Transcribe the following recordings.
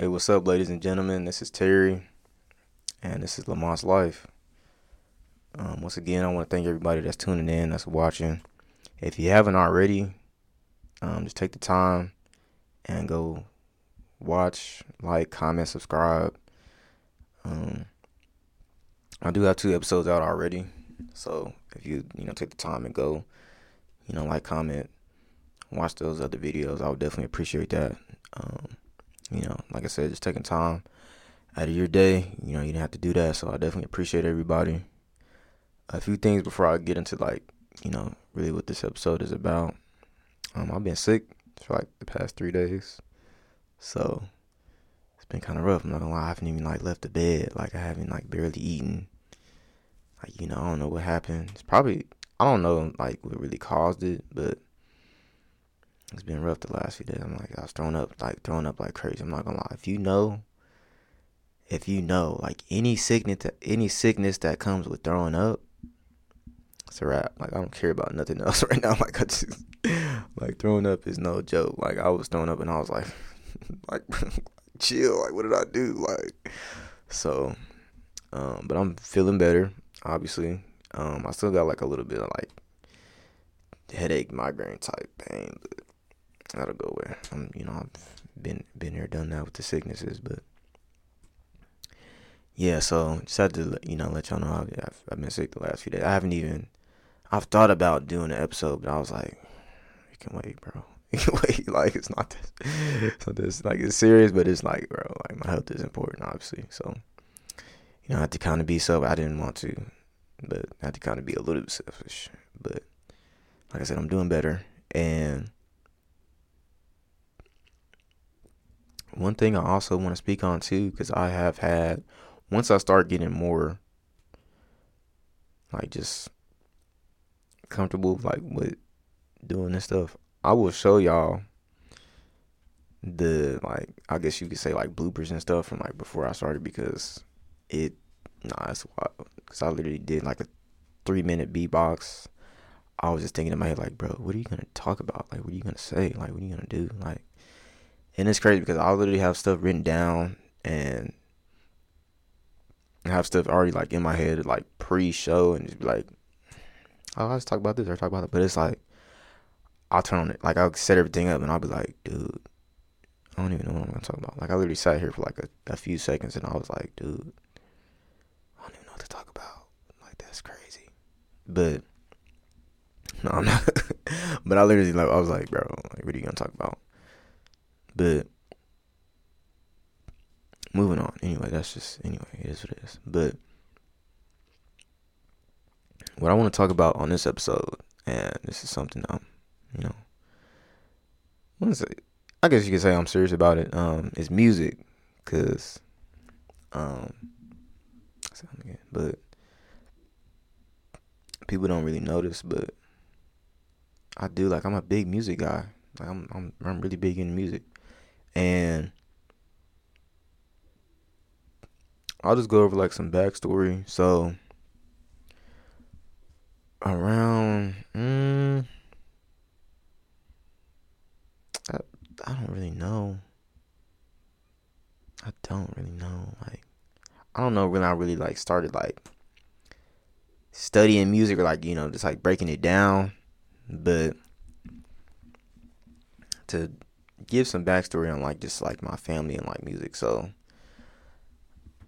Hey, what's up, ladies and gentlemen? This is Terry, and this is Lamont's Life. Um, once again, I want to thank everybody that's tuning in, that's watching. If you haven't already, um, just take the time and go watch, like, comment, subscribe. Um, I do have two episodes out already, so if you you know take the time and go, you know, like, comment, watch those other videos, I would definitely appreciate that. Um, you know, like I said, just taking time out of your day. You know, you didn't have to do that, so I definitely appreciate everybody. A few things before I get into like, you know, really what this episode is about. Um, I've been sick for like the past three days, so it's been kind of rough. I'm not gonna lie, I haven't even like left the bed. Like I haven't like barely eaten. Like you know, I don't know what happened. It's probably I don't know like what really caused it, but it's been rough the last few days. I'm like, I was throwing up, like throwing up like crazy. I'm not gonna lie. If you know, if you know, like any sickness, any sickness that comes with throwing up, it's a wrap. Like I don't care about nothing else right now. Like I just, like throwing up is no joke. Like I was throwing up and I was like, like chill. Like what did I do? Like so, um, but I'm feeling better. Obviously, um, I still got like a little bit of like headache, migraine type pain, but that'll go away. I'm, you know, I've been been here, done that with the sicknesses, but yeah. So just had to, you know, let y'all know I've, I've been sick the last few days. I haven't even. I've thought about doing an episode, but I was like, you can wait, bro. You can wait. Like it's not this. Not this. Like it's serious, but it's like, bro. Like my health is important, obviously. So you know, I had to kind of be self. I didn't want to, but I had to kind of be a little bit selfish. But like I said, I'm doing better, and one thing I also want to speak on too, because I have had once I start getting more like just comfortable like with doing this stuff, I will show y'all the like I guess you could say like bloopers and stuff from like before I started because it nah that's wild because I literally did like a three minute beatbox. I was just thinking in my head like, bro, what are you gonna talk about? Like, what are you gonna say? Like, what are you gonna do? Like, and it's crazy because I literally have stuff written down and I have stuff already like in my head like pre-show and just be like, oh, let's talk about this or talk about it. But it's like I'll turn on it, like I'll set everything up and I'll be like, dude, I don't even know what I'm gonna talk about. Like I literally sat here for like a, a few seconds and I was like, dude, I don't even know what to talk about. Like that's crazy. But no, I'm not. but I literally like I was like, bro, like what are you gonna talk about? But moving on. Anyway, that's just anyway, it is what it is. But what I want to talk about on this episode, and this is something I'm, you know? I guess you could say I'm serious about it. Um, is music, cause, um, but people don't really notice, but I do. Like I'm a big music guy. Like I'm, I'm, I'm really big in music. And I'll just go over like some backstory. So around mm, I, I don't really know. I don't really know. Like I don't know when I really like started like studying music or like, you know, just like breaking it down. But to give some backstory on like just like my family and like music. So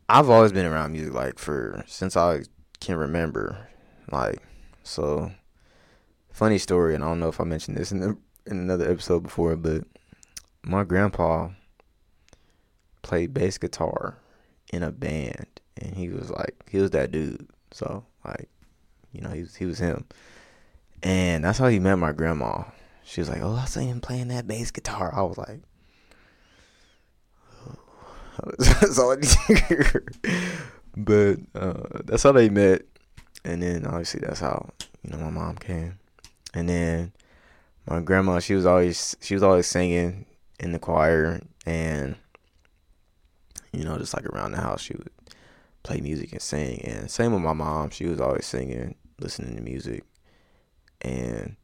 I've always been around music like for since I can remember. Like so funny story and I don't know if I mentioned this in the in another episode before, but my grandpa played bass guitar in a band and he was like he was that dude. So like you know, he was he was him. And that's how he met my grandma. She was like, "Oh, I seen him playing that bass guitar." I was like, oh. "That's all I need to hear." But uh, that's how they met, and then obviously that's how you know my mom came, and then my grandma. She was always she was always singing in the choir, and you know just like around the house she would play music and sing. And same with my mom. She was always singing, listening to music, and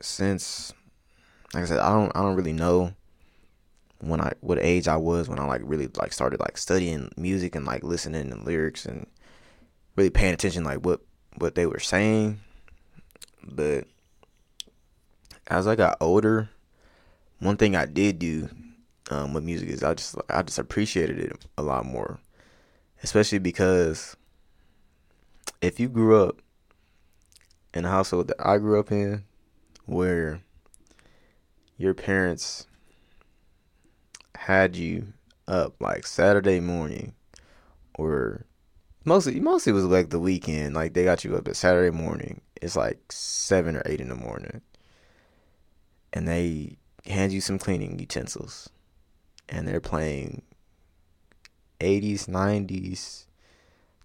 since like I said, I don't I don't really know when I what age I was when I like really like started like studying music and like listening to lyrics and really paying attention like what what they were saying. But as I got older, one thing I did do um, with music is I just I just appreciated it a lot more, especially because if you grew up in a household that I grew up in, where your parents had you up like Saturday morning or mostly mostly it was like the weekend like they got you up at Saturday morning. It's like 7 or 8 in the morning. And they hand you some cleaning utensils. And they're playing 80s 90s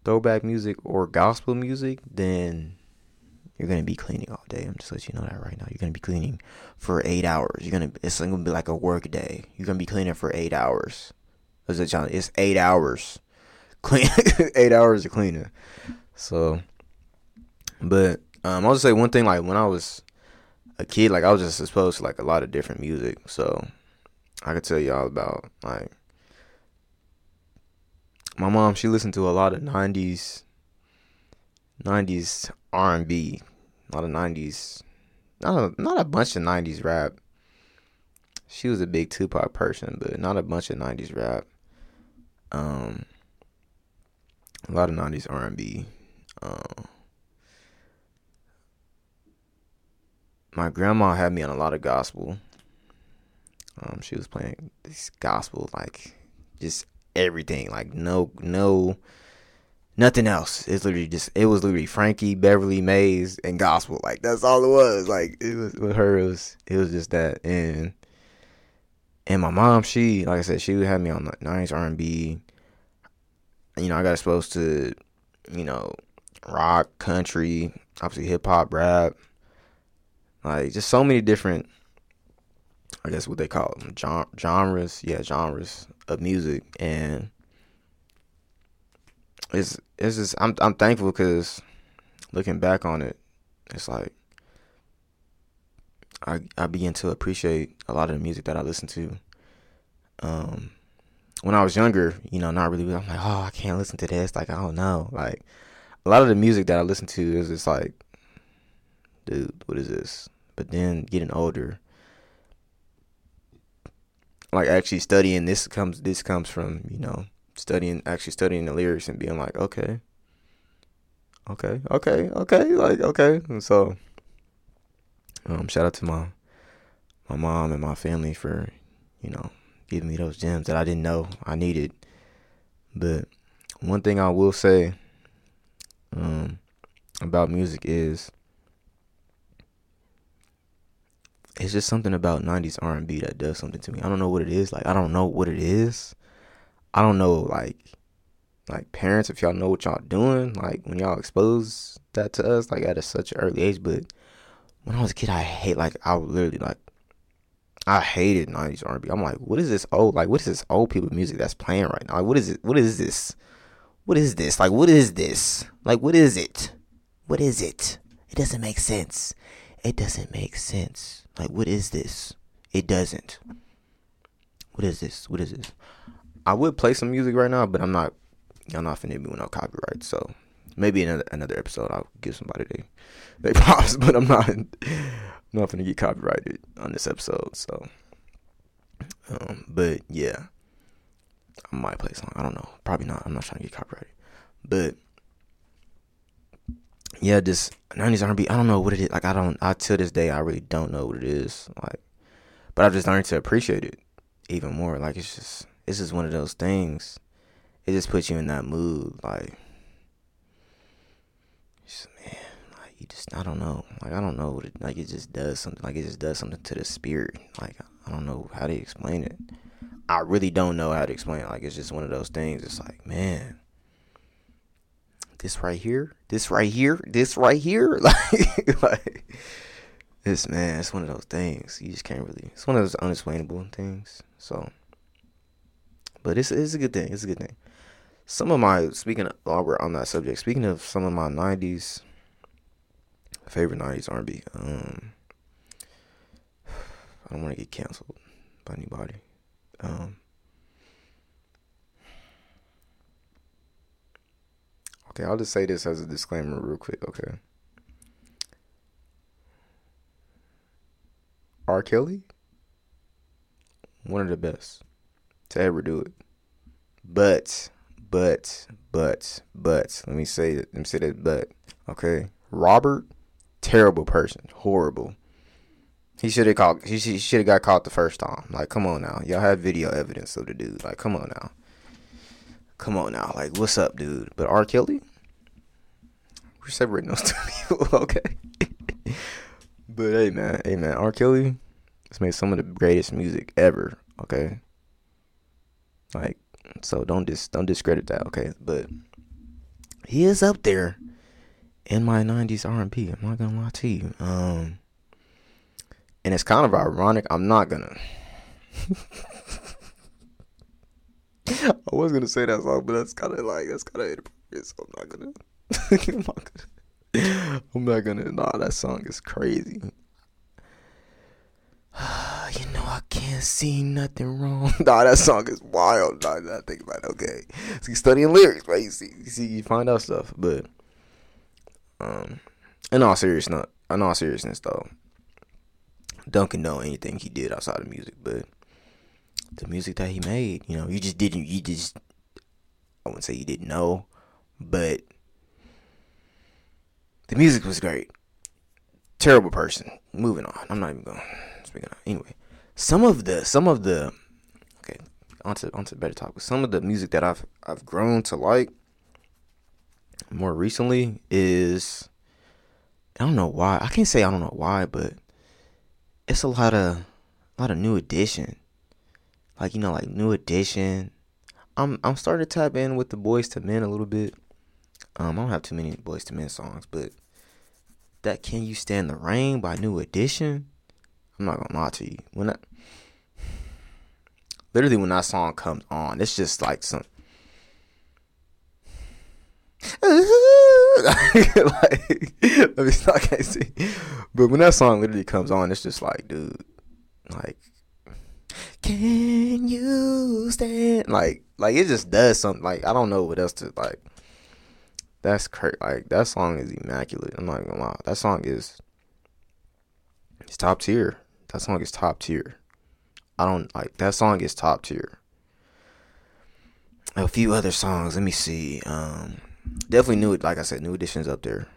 throwback music or gospel music then you're gonna be cleaning all day. I'm just letting you know that right now. You're gonna be cleaning for eight hours. You're gonna it's gonna be like a work day. You're gonna be cleaning for eight hours. It's eight hours. Clean eight hours of cleaning. So but um I'll just say one thing like when I was a kid, like I was just exposed to like a lot of different music. So I could tell y'all about like my mom, she listened to a lot of nineties 90s R&B, not a lot of 90s, not a, not a bunch of 90s rap. She was a big Tupac person, but not a bunch of 90s rap. Um, a lot of 90s R&B. Um, my grandma had me on a lot of gospel. Um, she was playing this gospel, like just everything, like no, no nothing else. It's literally just it was literally Frankie, Beverly, Maze, and gospel. Like that's all it was. Like it was with her. It was it was just that. And and my mom, she like I said, she would have me on the nice R and B. You know, I got exposed to you know rock, country, obviously hip hop, rap, like just so many different. I guess what they call them genres, yeah, genres of music, and it's it's just I'm I'm thankful because looking back on it, it's like I I begin to appreciate a lot of the music that I listen to. Um, when I was younger, you know, not really. I'm like, oh, I can't listen to this. Like, I don't know. Like, a lot of the music that I listen to is just like, dude, what is this? But then getting older, like actually studying this comes this comes from you know studying actually studying the lyrics and being like, okay, okay, okay, okay, like okay. And so, um, shout out to my my mom and my family for you know giving me those gems that I didn't know I needed. But one thing I will say um, about music is it's just something about 90s R&B that does something to me. I don't know what it is. Like I don't know what it is. I don't know, like, like parents, if y'all know what y'all doing, like when y'all expose that to us, like at a such an early age. But when I was a kid, I hate, like, I literally like, I hated '90s R&B. I'm like, what is this old, like, what is this old people music that's playing right now? Like, what is it? What is this? What is this? Like, what is this? Like, what is it? What is it? It doesn't make sense. It doesn't make sense. Like, what is this? It doesn't. What is this? What is this? I would play some music right now, but I'm not. I'm not finna be without copyright. So maybe another another episode, I'll give somebody they they props, but I'm not. I'm not finna get copyrighted on this episode. So, um, but yeah, I might play song. I don't know. Probably not. I'm not trying to get copyrighted, but yeah, this 90s R&B. I don't know what it is. Like I don't. I till this day, I really don't know what it is. Like, but I've just learned to appreciate it even more. Like it's just it's just one of those things. It just puts you in that mood, like, man, like you just, I don't know, like I don't know what it, like it just does something, like it just does something to the spirit. Like I don't know how to explain it. I really don't know how to explain it. Like it's just one of those things. It's like, man, this right here, this right here, this right here, like, like this man. It's one of those things you just can't really. It's one of those unexplainable things. So but it's it's a good thing. It's a good thing. Some of my speaking of, while we're on that subject, speaking of some of my '90s favorite '90s R&B, um, I don't want to get canceled by anybody. Um, okay, I'll just say this as a disclaimer, real quick. Okay. R. Kelly, one of the best to ever do it. But, but, but, but, let me say it. Let me say that. But, okay, Robert, terrible person, horrible. He should have caught. He should have got caught the first time. Like, come on now, y'all have video evidence of the dude. Like, come on now, come on now. Like, what's up, dude? But R. Kelly, we're separating those two people. okay. but hey, man, hey man, R. Kelly has made some of the greatest music ever. Okay. Like, so don't dis don't discredit that. Okay, but he is up there in my '90s R&B. I'm not gonna lie to you. Um and it's kind of ironic. I'm not gonna. I was gonna say that song, but that's kind of like that's kind of inappropriate. So I'm not gonna. I'm not gonna. I'm not gonna. Nah, that song is crazy. you know I can't see nothing wrong. nah, that song is wild. Nah, I think about it. Okay, so studying lyrics, right? You see, you see, you find out stuff, but um, in all seriousness, in all seriousness though, don't condone anything he did outside of music, but the music that he made, you know, you just didn't, you just, I wouldn't say you didn't know, but the music was great. Terrible person. Moving on. I'm not even going. Speaking of, anyway, some of the, some of the, okay, onto onto better talk. Some of the music that I've I've grown to like more recently is, I don't know why. I can't say I don't know why, but it's a lot of a lot of new edition. Like you know, like new edition. I'm I'm starting to tap in with the Boyz II Men a little bit. Um, I don't have too many Boyz II Men songs, but that "Can You Stand the Rain" by New Edition. I'm not gonna lie to you. When that, literally, when that song comes on, it's just like some. like, let me stop. I can't see. But when that song literally comes on, it's just like, dude, like, can you stand? Like, like it just does something. Like, I don't know what else to like. That's crazy. Like that song is immaculate. I'm not gonna lie. That song is. It's top tier. That song is top tier. I don't like that song is top tier. A few other songs. Let me see. Um, definitely new. Like I said, new editions up there.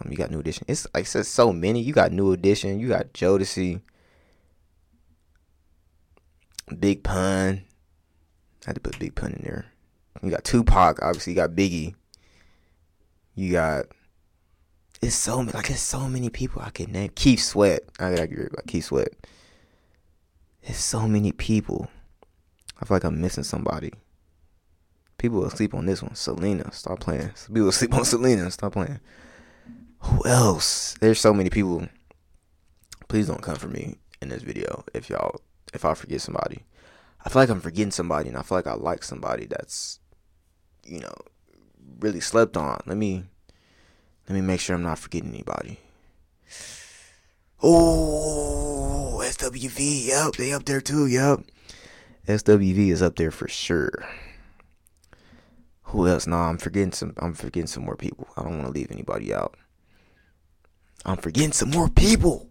Um, you got new edition. It's like said, so many. You got new edition. You got Jodeci. Big Pun. I had to put Big Pun in there. You got Tupac. Obviously, you got Biggie. You got. It's so many, like it's so many people I can name. Keith Sweat. I gotta agree about Keith Sweat. There's so many people. I feel like I'm missing somebody. People will sleep on this one. Selena, stop playing. People will sleep on Selena, stop playing. Who else? There's so many people. Please don't come for me in this video if y'all if I forget somebody. I feel like I'm forgetting somebody and I feel like I like somebody that's you know really slept on. Let me let me make sure I'm not forgetting anybody. Oh, SWV, yep, they up there too, yep. SWV is up there for sure. Who else? Nah, I'm forgetting some. I'm forgetting some more people. I don't want to leave anybody out. I'm forgetting some more people.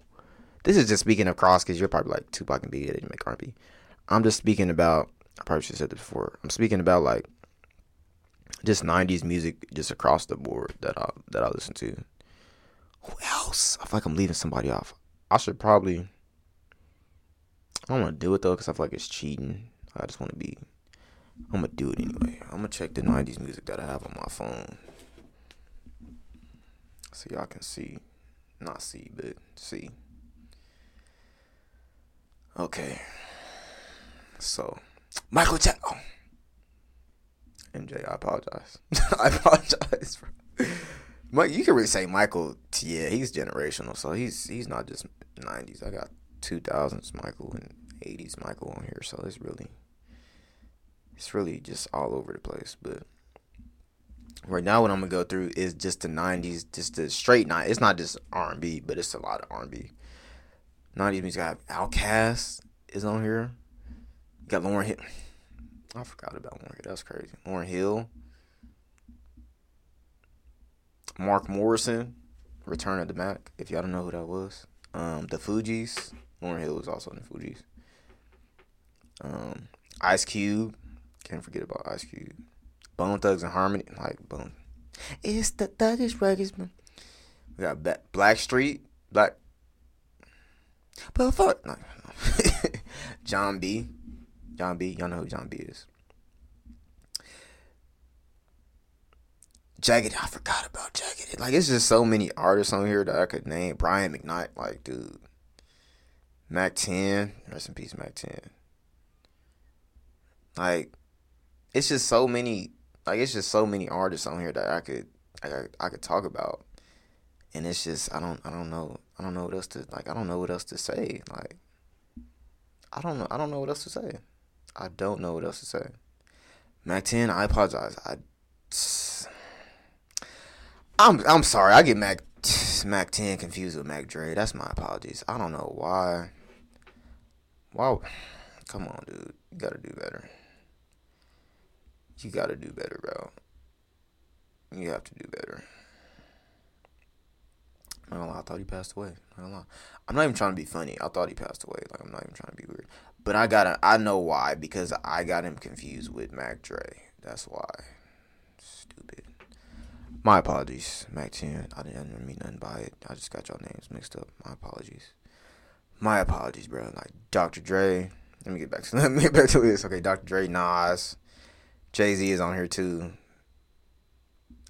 This is just speaking of cross because you're probably like Tupac and Biggie. Didn't make R&B. I'm just speaking about. I probably should have said this before. I'm speaking about like just '90s music, just across the board that I that I listen to. Who else? I feel like I'm leaving somebody off. I should probably. I don't want to do it though because I feel like it's cheating. I just want to be I'm gonna do it anyway. I'm gonna check the '90s music that I have on my phone, so y'all can see, not see, but see. Okay, so Michael Jackson. Oh. MJ, I apologize. I apologize. Mike, you can really say Michael. Yeah, he's generational, so he's he's not just '90s. I got 2000s Michael and '80s Michael on here, so it's really it's really just all over the place. But right now, what I'm gonna go through is just the '90s, just the straight night. It's not just R&B, but it's a lot of R&B. '90s music. I have Outkast is on here. You got Lauryn Hill. I forgot about Lauryn Hill. That's crazy. Lauryn Hill. Mark Morrison, Return of the Mack. If y'all don't know who that was, um, the Fugees. Lauryn Hill was also in the Fugees. Um, Ice Cube. Can't forget about Ice Cube. Bone Thugs-n-Harmony. Like Bone. It's the thuggish ruggish. We got Blackstreet. Black. But fuck. No. Jon B. Jon B. Y'all know who Jon B is. Jagged. I forgot about Jagged. Like it's just so many artists on here that I could name. Brian McKnight. Like dude. Mack 10. Rest in peace, Mack 10. Like it's just so many. Like it's just so many artists on here that I could I, I could talk about. And it's just I don't I don't know I don't know what else to like I don't know what else to say like I don't know I don't know what else to say I don't know what else to say. Mack 10 I apologize. I I'm I'm sorry. I get Mac Mack 10 confused with Mac Dre. That's my apologies. I don't know why. Why come on dude. You gotta do better. You gotta do better bro. You have to do better. I'm not I thought he passed away. I'm not, I'm not even trying to be funny. I thought he passed away. Like I'm not even trying to be weird. But I got I know why because I got him confused with Mac Dre. That's why. Stupid. My apologies, Mack 10. I didn't, I didn't mean nothing by it. I just got y'all names mixed up. My apologies. My apologies, bro. Like Dr. Dre. Let me get back to let me get back to this. Okay, Dr. Dre, Nas, Jay Z is on here too.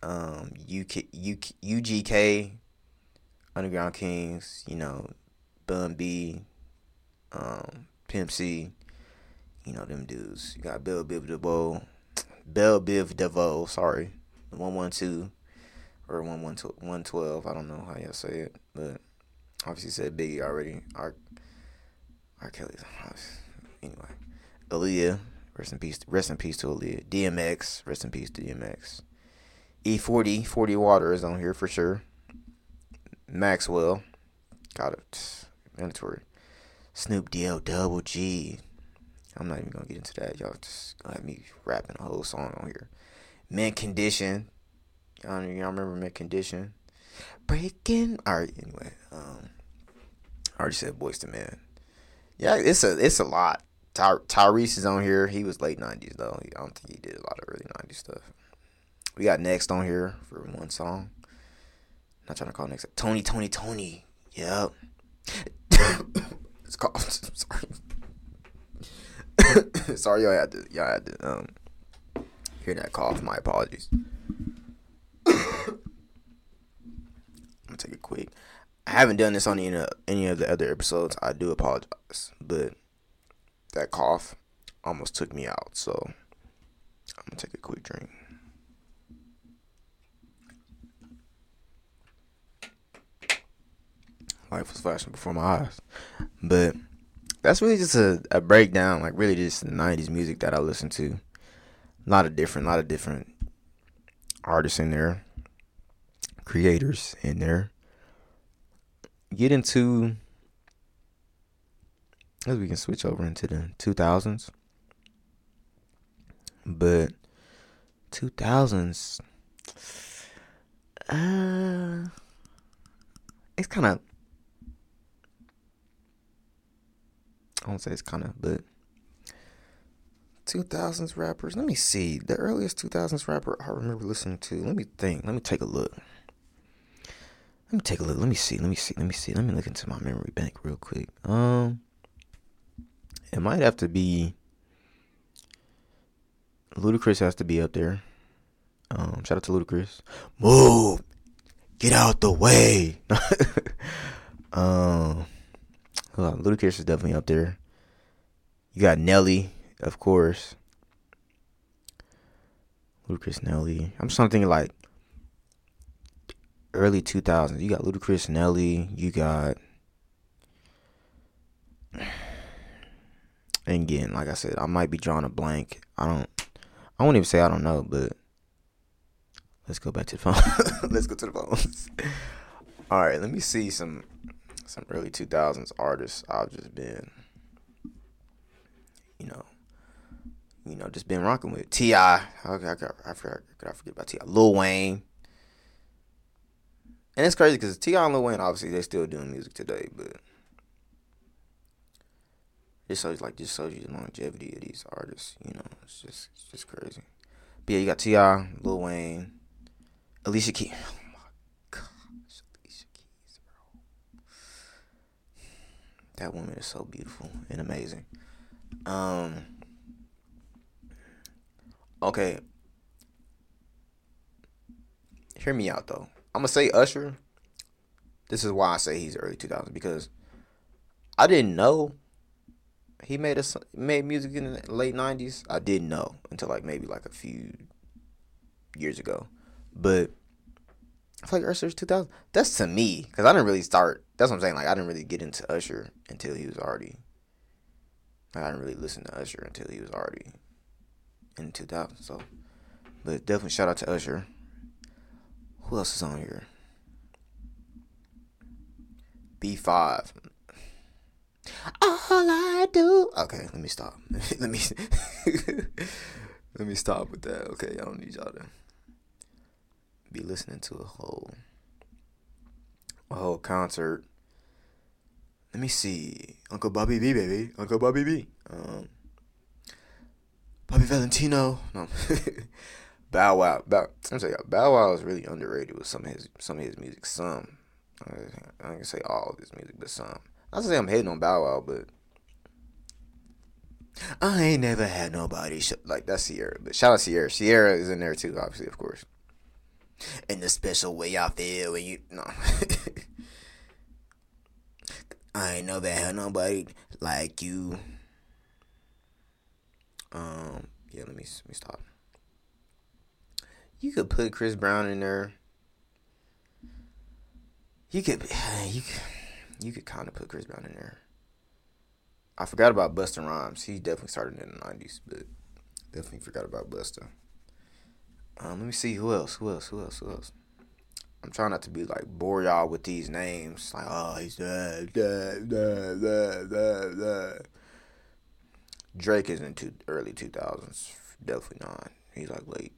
Um, UK, UK, UGK, Underground Kings, you know, Bun B, um, Pimp C, you know, them dudes. You got Bell Biv DeVoe, Bell Biv DeVoe, sorry, 112 or 112, I don't know how y'all say it, but obviously said Biggie already. R, R. Kelly, anyway. Aaliyah, rest in peace, rest in peace to Aaliyah. DMX, rest in peace to DMX. E40, 40 Water is on here for sure. Maxwell. Got it. Mandatory. Snoop DL Double G. I'm not even gonna get into that. Y'all just gonna have me rapping a whole song on here. Mint Condition. Y'all, y'all remember Mint Condition? Breaking. All right. Anyway, um, I already said Boyz II Men. Yeah, it's a it's a lot. Ty- Tyrese is on here. He was late '90s though. I don't think he did a lot of early '90s stuff. We got next on here for one song. Not trying to call next. Tony, Tony, Tony. Yep. Called. Sorry. Sorry, y'all had to. Y'all had to um hear that cough. My apologies. I'm gonna take it quick. I haven't done this on any of, any of the other episodes. I do apologize, but that cough almost took me out. So I'm gonna take a quick drink. Life was flashing before my eyes. But that's really just a, a breakdown, like really just '90s music that I listen to. A lot of different, a lot of different artists in there, creators in there. Get into as we can switch over into the 2000s, but 2000s, uh, it's kind of I won't say it's kind of, but 2000s rappers. Let me see. The earliest 2000s rapper I remember listening to. Let me think. Let me take a look. Let me take a look. Let me see. Let me see. Let me see. Let me look into my memory bank real quick. Um, it might have to be. Ludacris has to be up there. Um, shout out to Ludacris. Move, get out the way. um, Hold on, Ludacris is definitely up there. You got Nelly, of course. Ludacris, Nelly. I'm something like early 2000s. You got Ludacris, Nelly. You got. And again, like I said, I might be drawing a blank. I don't. I won't even say I don't know, but let's go back to the phone. let's go to the phones. All right, let me see some some early 2000s artists I've just been, you know, you know, just been rocking with T.I. I, I, I, I forgot, I forget about T.I. Lil Wayne. And it's crazy because T.I. and Lil Wayne, obviously, they still doing music today, but it shows like just shows you the longevity of these artists. You know, it's just it's just crazy. But yeah, you got T.I., Lil Wayne, Alicia Keys. Oh my gosh, Alicia Keys, bro. That woman is so beautiful and amazing. Um. Okay. Hear me out though. I'm gonna say Usher. This is why I say he's early 2000s because I didn't know he made a made music in the late 90s. I didn't know until like maybe like a few years ago. But I like Usher's 2000. That's to me because I didn't really start. That's what I'm saying. Like I didn't really get into Usher until he was already. I didn't really listen to Usher until he was already in 2000. So, but definitely shout out to Usher. Who else is on here? B5. All I do. Okay, let me stop. let me let me stop with that. Okay, I don't need y'all to be listening to a whole a whole concert. Let me see. Uncle Bobby B, baby. Uncle Bobby B. Um, Bobby Valentino. No. Bow Wow. Bow, I'm saying Bow Wow is really underrated with some of his some of his music. Some. I can say all of his music, but some. To say I'm hating on Bow Wow, but I ain't never had nobody sh- like that's Ciara. But shout out Ciara. Ciara is in there too, obviously, of course. In the special way I feel when you no. I ain't never had nobody like you. Um, yeah, let me let me stop. You could put Chris Brown in there. You could, you could, you could kind of put Chris Brown in there. I forgot about Busta Rhymes. He definitely started in the '90s, but definitely forgot about Busta. Um, let me see who else. Who else? Who else? Who else? I'm trying not to be like bore y'all with these names. Like, oh, he's that, that, that, that, that, that. Drake is in two, early 2000s. Definitely not. He's like late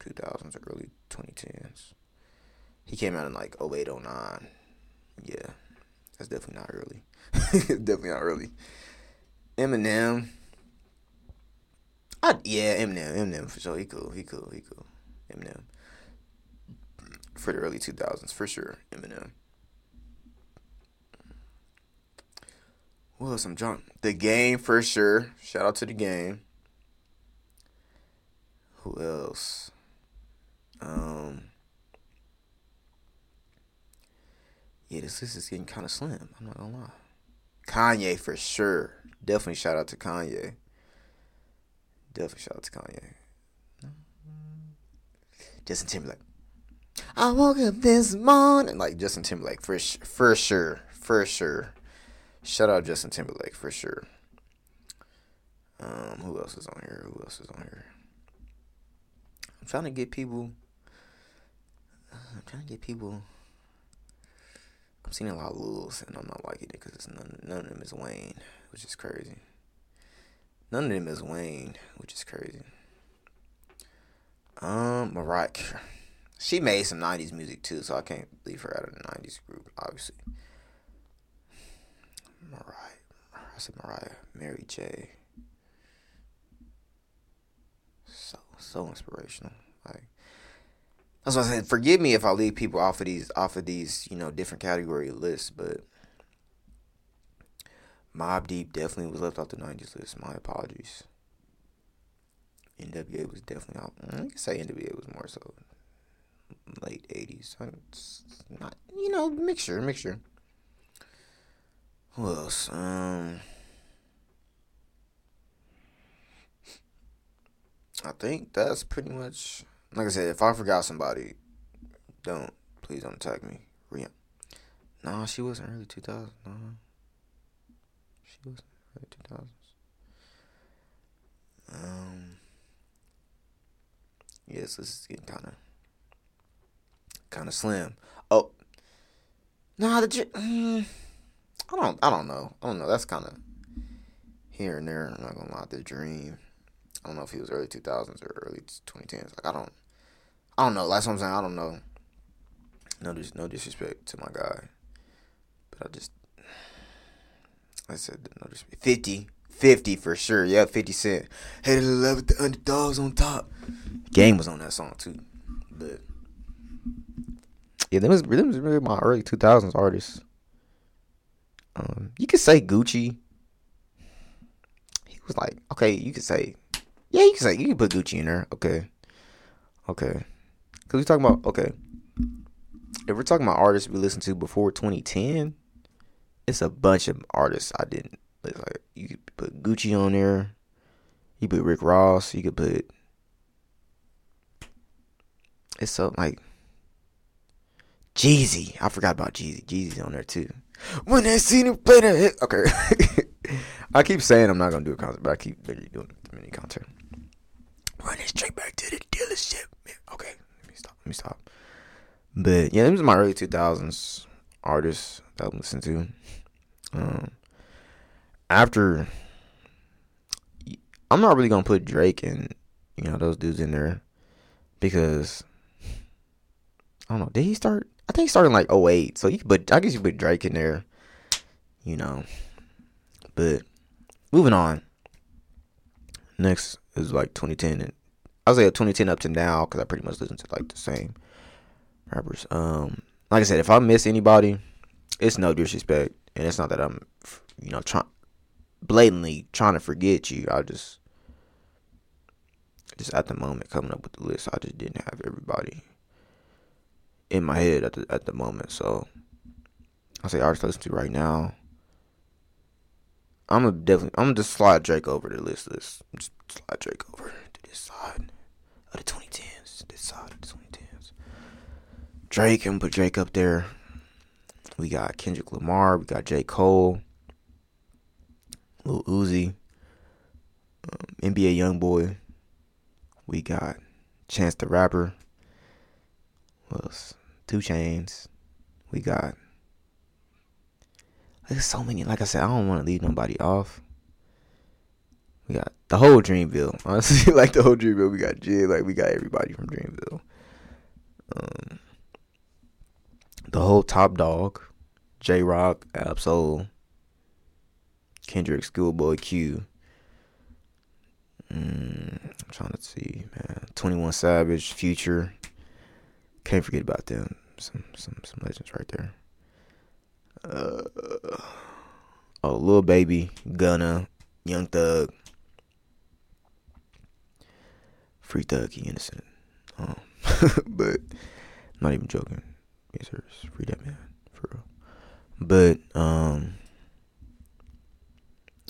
2000s, early 2010s. He came out in like 08, 09. Yeah, that's definitely not early. definitely not early. Eminem. I, yeah, Eminem, Eminem for sure. He cool, he cool, he cool. Eminem for the early 2000s for sure. Eminem. What else? I'm drunk. The game for sure. Shout out to the game. Who else? Um. Yeah, this list is getting kind of slim. I'm not gonna lie. Kanye for sure. Definitely shout out to Kanye. Definitely shout out to Kanye. Justin Timberlake. I woke up this morning like Justin Timberlake for for sure, for sure. Shout out Justin Timberlake for sure. Um, who else is on here? Who else is on here? I'm trying to get people. I'm trying to get people. I'm seeing a lot of Lulz, and I'm not liking it because none, none of them is Wayne, which is crazy. None of them is Wayne, which is crazy. Um, Mariah, she made some '90s music too, so I can't leave her out of the '90s group, obviously. Mariah, I said Mariah, Mary J. So so inspirational. Like that's what I said. Forgive me if I leave people off of these off of these you know different category lists, but Mobb Deep definitely was left off the '90s list. My apologies. NWA was definitely out. I can say NWA was more so late '80s. It's not you know mixture mixture. Who else? Um, I think that's pretty much. Like I said, if I forgot somebody, don't please don't attack me. Rhea. Nah, she wasn't early 2000s. Nah. Was early 2000s. Um. Yes, this is getting kind of kind of slim. Oh. Nah, the. Mm, I don't I don't know. I don't know. That's kind of here and there. I'm not gonna lie. The dream. I don't know if he was early 2000s or early 2010s. Like I don't, I don't know. That's what I'm saying. I don't know. No, dis- no disrespect to my guy, but I just, I said no disrespect. 50, 50 for sure. Yeah, 50 Cent. Hey, the love with the underdogs on top. Game was on that song too, but yeah, them was them was really my early 2000s artists. Um, you could say Gucci. He was like, okay, you could say, yeah, you could say you can put Gucci in there. Okay, okay, because we're talking about okay. If we're talking about artists we listened to before 2010, it's a bunch of artists I didn't. Like you could put Gucci on there. You put Rick Ross. You could put. It's so like. Jeezy. I forgot about Jeezy. Jeezy's on there too. When I seen him play that hit. Okay. I keep saying I'm not gonna do a concert, but I keep literally doing the mini concert. Running straight back to the dealership. Okay, let me stop. Let me stop. But yeah, these are my early 2000s artists that I'm listening to. Um, after, I'm not really gonna put Drake and you know those dudes in there because I don't know. Did he start? I think he started like 08. So you could put, I guess you put Drake in there, you know. But moving on. Next is like 2010 and I was like 2010 up to now because I pretty much listen to like the same rappers. Um, like I said, if I miss anybody, it's no disrespect, and it's not that I'm, you know, trying blatantly trying to forget you. I just, just at the moment coming up with the list, I just didn't have everybody in my head at the at the moment. So I say artists listen to right now. I'm gonna definitely I'm gonna just slide Drake over the list. List just slide Drake over to this side of the 2010s. This side of the 2010s. Drake and put Drake up there. We got Kendrick Lamar. We got J Cole. Lil Uzi. Um, NBA YoungBoy. We got Chance the Rapper. What else? 2 Chainz. We got. There's so many. Like I said, I don't want to leave nobody off. We got the whole Dreamville. Honestly, like the whole Dreamville. We got Jid. Like we got everybody from Dreamville. Um, the whole Top Dawg, Jay Rock, Ab-Soul, Kendrick, Schoolboy Q. Mm, I'm trying to see, man. Twenty One Savage, Future. Can't forget about them. Some some some legends right there. Uh, oh, Lil Baby, Gunna, Young Thug, Free Thug, he innocent. Um, but not even joking. Yes. Free that man for real. But um,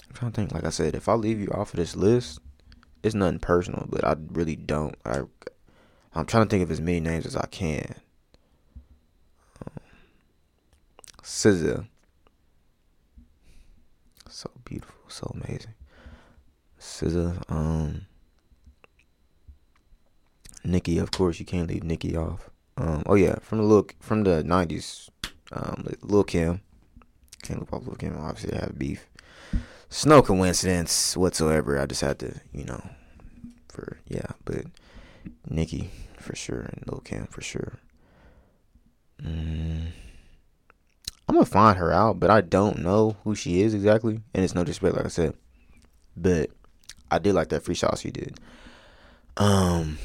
I'm trying to think. Like I said, if I leave you off of this list, it's nothing personal. But I really don't. I I'm trying to think of as many names as I can. Um, SZA. So beautiful, so amazing. Scissor, um, Nicki, of course, you can't leave Nicki off. Um, oh yeah, from the look from the '90s, um, Lil Kim. Can't leave off Lil Kim. Obviously, have beef. It's no coincidence whatsoever. I just had to, you know, for yeah, but Nicki for sure and Lil Kim for sure. Mm. I'm gonna find her out, but I don't know who she is exactly, and it's no disrespect, like I said. But I did like that free freestyle she did. Um,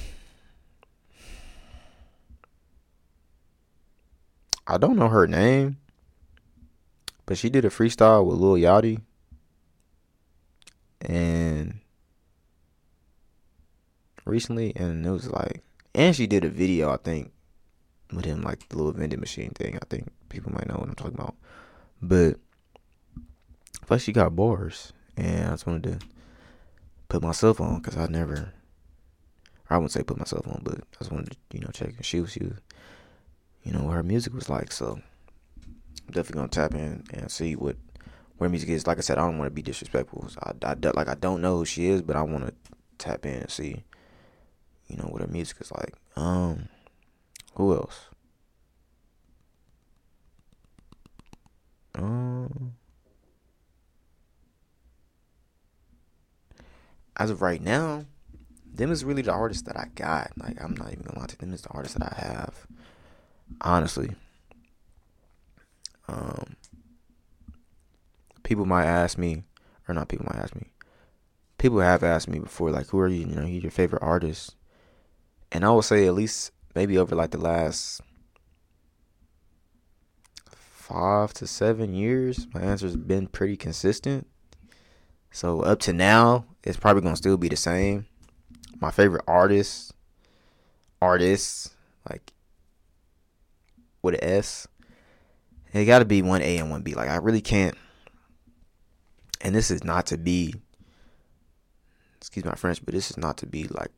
I don't know her name, but she did a freestyle with Lil Yachty, and recently, and it was like, and she did a video, I think, with him like the little vending machine thing. I think people might know what I'm talking about. But plus she got bars, and I just wanted to put myself on because I never. I wouldn't say put myself on, but I just wanted to you know check and what she was, you know, what her music was like. So I'm definitely gonna tap in and see what where music is. Like I said, I don't want to be disrespectful. So I, I like I don't know who she is, but I want to tap in and see, you know, what her music is like. Um, who else? Um, as of right now, them is really the artists that I got. Like I'm not even gonna lie to them is the artists that I have. Honestly. Um people might ask me or not people might ask me. People have asked me before, like, who are you, you know, your favorite artist? And I would say at least maybe over like the last five to seven years, my answer's been pretty consistent. So up to now, it's probably gonna still be the same. My favorite artists, artists like with an S, it got to be one A and one B. Like I really can't. And this is not to be, excuse my French, but this is not to be like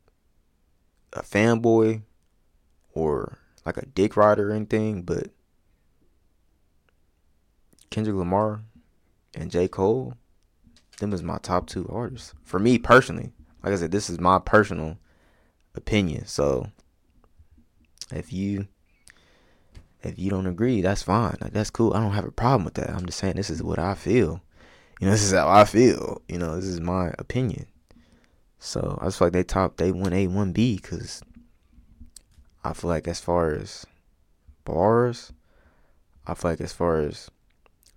a fanboy or like a dick rider or anything, but Kendrick Lamar and J. Cole, them is my top two artists. For me personally. Like I said, this is my personal opinion. So if you if you don't agree, that's fine. Like that's cool. I don't have a problem with that. I'm just saying this is what I feel. You know, this is how I feel. You know, this is my opinion. So I just feel like they top they one A one B because I feel like as far as bars, I feel like as far as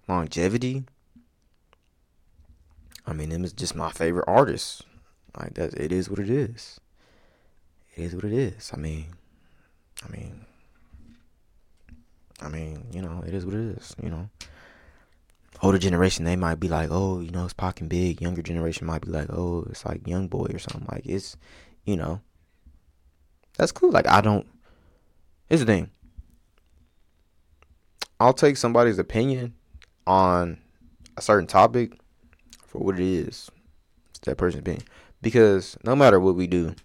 longevity, I mean, them is just my favorite artists. Like that, it is what it is. It is what it is. I mean, I mean, I mean, you know, it is what it is. You know, older generation they might be like, oh, you know, it's Pac Big. Younger generation might be like, oh, it's like YoungBoy or something. Like it's, you know, that's cool. Like I don't. Here's the thing. I'll take somebody's opinion on a certain topic for what it is, that person's opinion. Because no matter what we do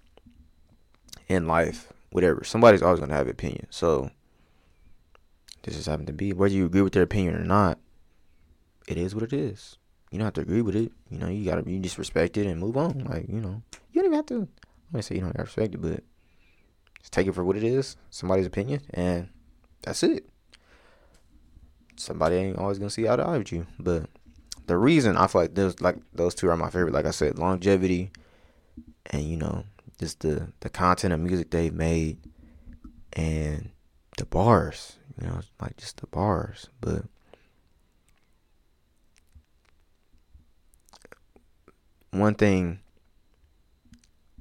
in life, whatever, somebody's always gonna have an opinion. So this just happened to be. Whether you agree with their opinion or not, it is what it is. You don't have to agree with it. You know, you gotta you just respect it and move on. Like, you know. You don't even have to I'm gonna say you don't have to respect it, but just take it for what it is, somebody's opinion, and that's it somebody ain't always gonna see eye to eye with you. But the reason I feel like those like those two are my favorite, like I said, longevity and you know, just the the content of music they've made and the bars, you know, like just the bars. But one thing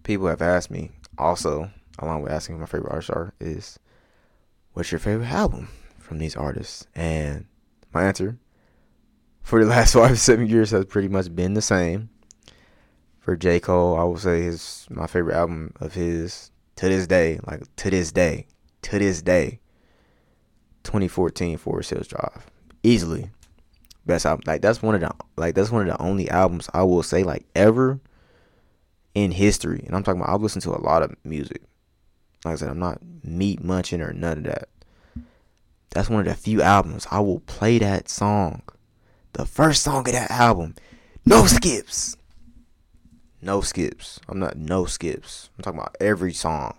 people have asked me also, along with asking my favorite artists are, is what's your favorite album from these artists? And my answer for the last five seven years has pretty much been the same. For J Cole, I will say his my favorite album of his to this day, like to this day, to this day. 2014 Forest Hills Drive, easily best album. Like that's one of the like that's one of the only albums I will say like ever in history. And I'm talking about I've listened to a lot of music. Like I said, I'm not meat munching or none of that. That's one of the few albums I will play that song. The first song of that album. No skips. No skips. I'm not no skips. I'm talking about every song.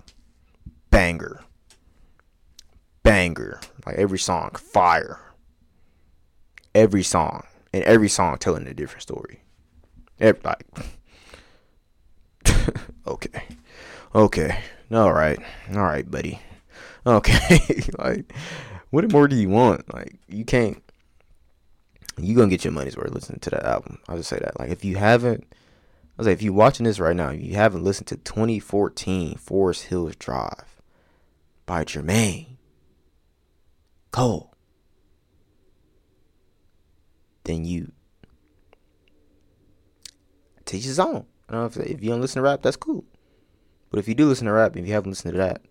Banger. Banger. Like every song. Fire. Every song. And every song telling a different story. Every, like okay. Okay. All right. All right, buddy. Okay. like what more do you want? Like you can't. You gonna get your money's worth listening to that album. I'll just say that. Like if you haven't, I was like, if you're watching this right now, you haven't listened to 2014 Forest Hills Drive by Jermaine Cole, then you teach his own. I don't know if if you don't listen to rap, that's cool. But if you do listen to rap, if you haven't listened to that,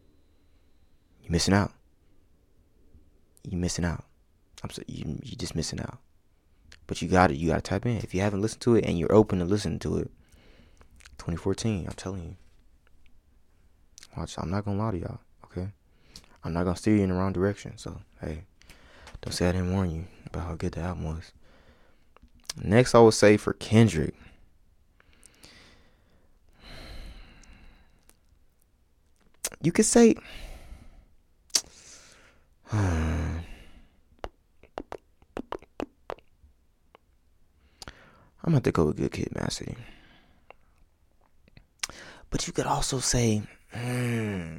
you're missing out You're missing out. I'm so you you just missing out. But you got it. You got to type in. If you haven't listened to it and you're open to listening to it, 2014. I'm telling you. Watch. I'm not gonna lie to y'all. I'm not gonna steer you in the wrong direction. So hey, don't say I didn't warn you about how good the album was. Next, I would say for Kendrick. You could say. I'm gonna to go with Good Kid, Mad City. But you could also say, hmm.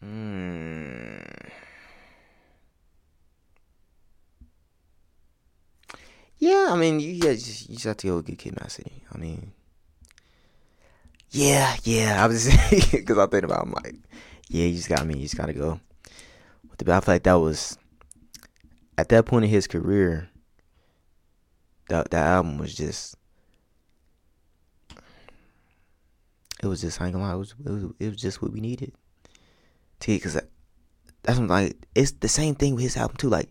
Hmm. Yeah, I mean, you just you just have to go get Kid Mad City. I mean, yeah, yeah. I was because I think about, I'm like, yeah, you just got me. You just gotta go. I feel like that was at that point in his career. That that album was just. It was just, gonna lie, it was, it was, it was just what we needed. T, because that's what like, it's the same thing with his album too. Like,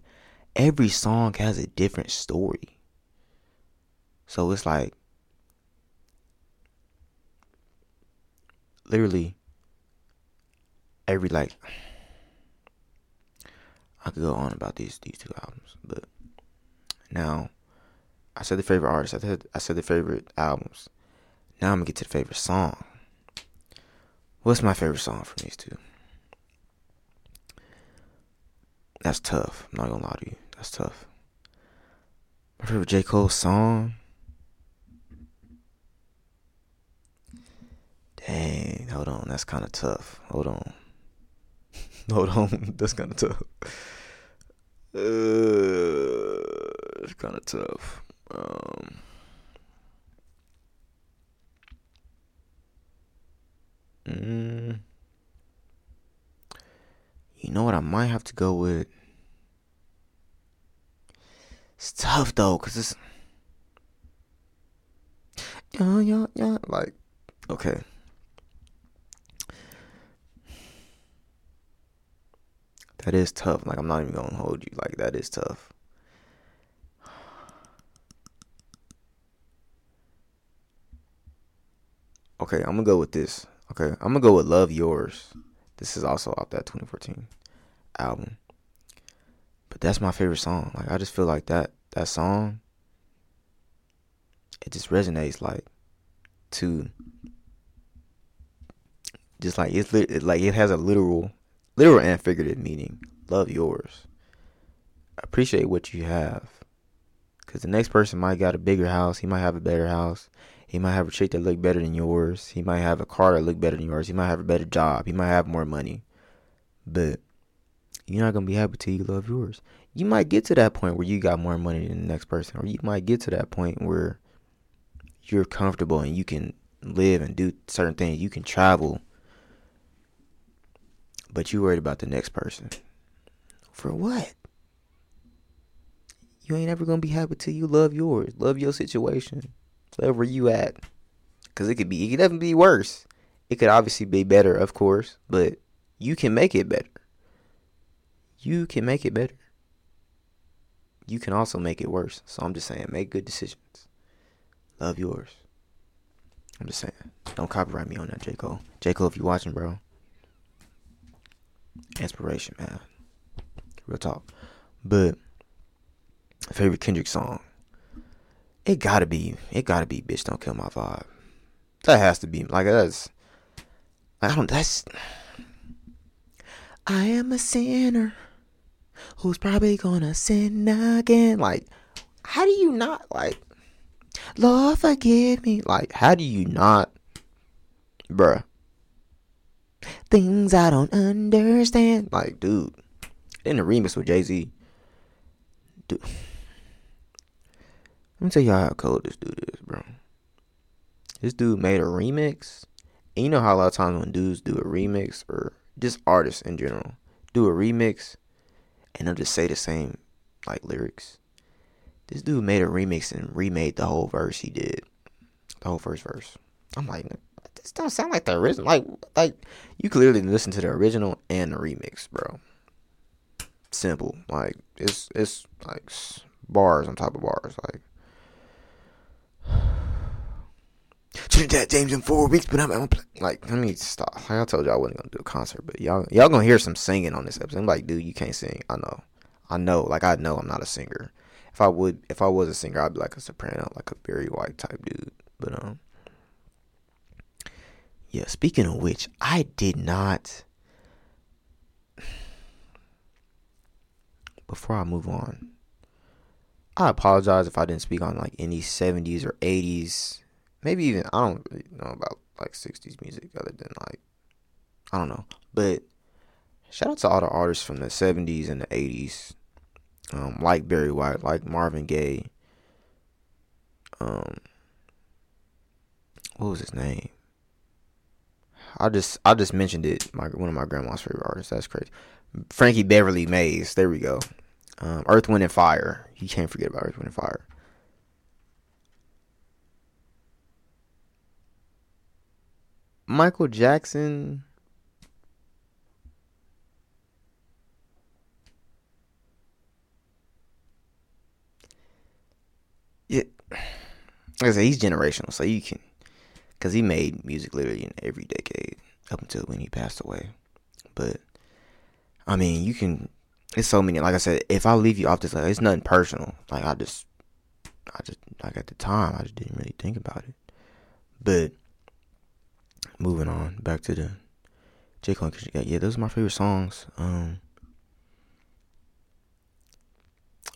every song has a different story. So it's like literally every like I could go on about these these two albums, but now I said the favorite artist. I said I said the favorite albums. Now I'm gonna get to the favorite song. What's my favorite song from these two? That's tough. I'm not gonna lie to you. That's tough. My favorite J. Cole song. Dang, hold on, that's kind of tough. Hold on, hold on, that's kind of tough. Uh, it's kind of tough. Um, mm, you know what? I might have to go with. It's tough though, cause it's yeah, yeah, yeah. Like, okay. That is tough. Like I'm not even gonna hold you. Like that is tough. Okay, I'm gonna go with this. Okay, I'm gonna go with "Love Yours." This is also off that 2014 album. But that's my favorite song. Like I just feel like that that song. It just resonates like to just like it's like it has a literal literal and figurative meaning. Love yours. Appreciate what you have. Cause the next person might got a bigger house. He might have a better house. He might have a chick that look better than yours. He might have a car that look better than yours. He might have a better job. He might have more money. But you're not gonna be happy till you love yours. You might get to that point where you got more money than the next person, or you might get to that point where you're comfortable and you can live and do certain things. You can travel but you worried about the next person. For what? You ain't ever gonna be happy till you love yours. Love your situation. Love where you at. Cause it could be it could definitely be worse. It could obviously be better, of course, but you can make it better. You can make it better. You can also make it worse. So I'm just saying, make good decisions. Love yours. I'm just saying. Don't copyright me on that, J. Cole. J. Cole, if you watching, bro. Inspiration, man. Real talk. But favorite Kendrick song. It gotta be. It gotta be. Bitch, don't kill my vibe. That has to be. Like that's. I don't. That's. I am a sinner who's probably gonna sin again. Like, how do you not like? Lord, forgive me. Like, how do you not, bruh? Things I don't understand. Like, dude, in the remix with Jay Z, dude. Let me tell y'all how cold this dude is, bro. This dude made a remix. And you know how a lot of times when dudes do a remix, or just artists in general, do a remix, and they'll just say the same, like, lyrics. This dude made a remix and remade the whole verse he did. The whole first verse. I'm like, this don't sound like the original. Like, like you clearly listen to the original and the remix, bro. Simple. Like it's it's like bars on top of bars. Like Trinidad James in four weeks, but I'm, I'm like, let me stop. Like I told you, I wasn't gonna do a concert, but y'all y'all gonna hear some singing on this episode. I'm like, dude, you can't sing. I know, I know. Like I know, I'm not a singer. If I would, if I was a singer, I'd be like a soprano, like a Barry White type dude. But um, yeah, speaking of which, I did not. Before I move on, I apologize if I didn't speak on like any 70s or 80s maybe even I don't really know about like '60s music other than like I don't know, but shout out to all the artists from the '70s and the '80s, um, like Barry White, like Marvin Gaye. Um, what was his name? I just I just mentioned it. My one of my grandma's favorite artists. That's crazy. Frankie Beverly Maze. There we go. Um, Earth, Wind, and Fire. You can't forget about Earth, Wind, and Fire. Michael Jackson. Yeah, like I said, he's generational, so you can, cause he made music literally in every decade up until when he passed away. But I mean, you can. It's so many. Like I said, if I leave you off this, like, it's nothing personal. Like I just, I just like at the time, I just didn't really think about it. But moving on back to the J Cole. Yeah, those are my favorite songs. Um,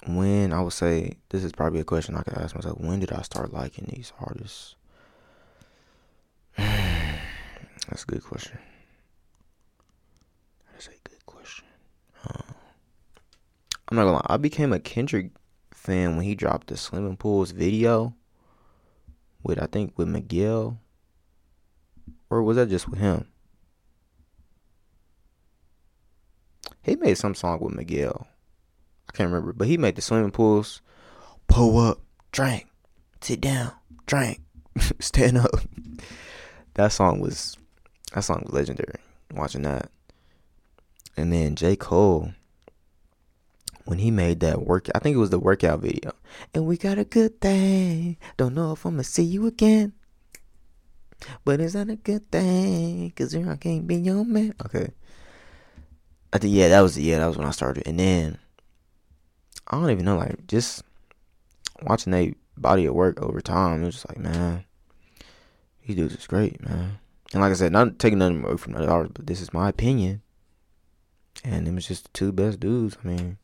when I would say this is probably a question I could ask myself: When did I start liking these artists? That's a good question. That's a good question. Uh, I'm not gonna lie. I became a Kendrick fan when he dropped the Swimming Pools video with I think with Miguel, or was that just with him? He made some song with Miguel. I can't remember, but he made the swimming pools. Pull up, drink, sit down, drink, stand up. That song was that song was legendary. Watching that, and then J Cole when he made that work, I think it was the workout video. And we got a good thing. Don't know if I'm gonna see you again. But is that a good thing? Cause I can't be your man. Okay. I think yeah, that was yeah, that was when I started. And then I don't even know, like just watching that body of work over time, it was just like, man, these dudes is great, man. And like I said, not taking nothing away from the others, but this is my opinion. And it was just the two best dudes. I mean,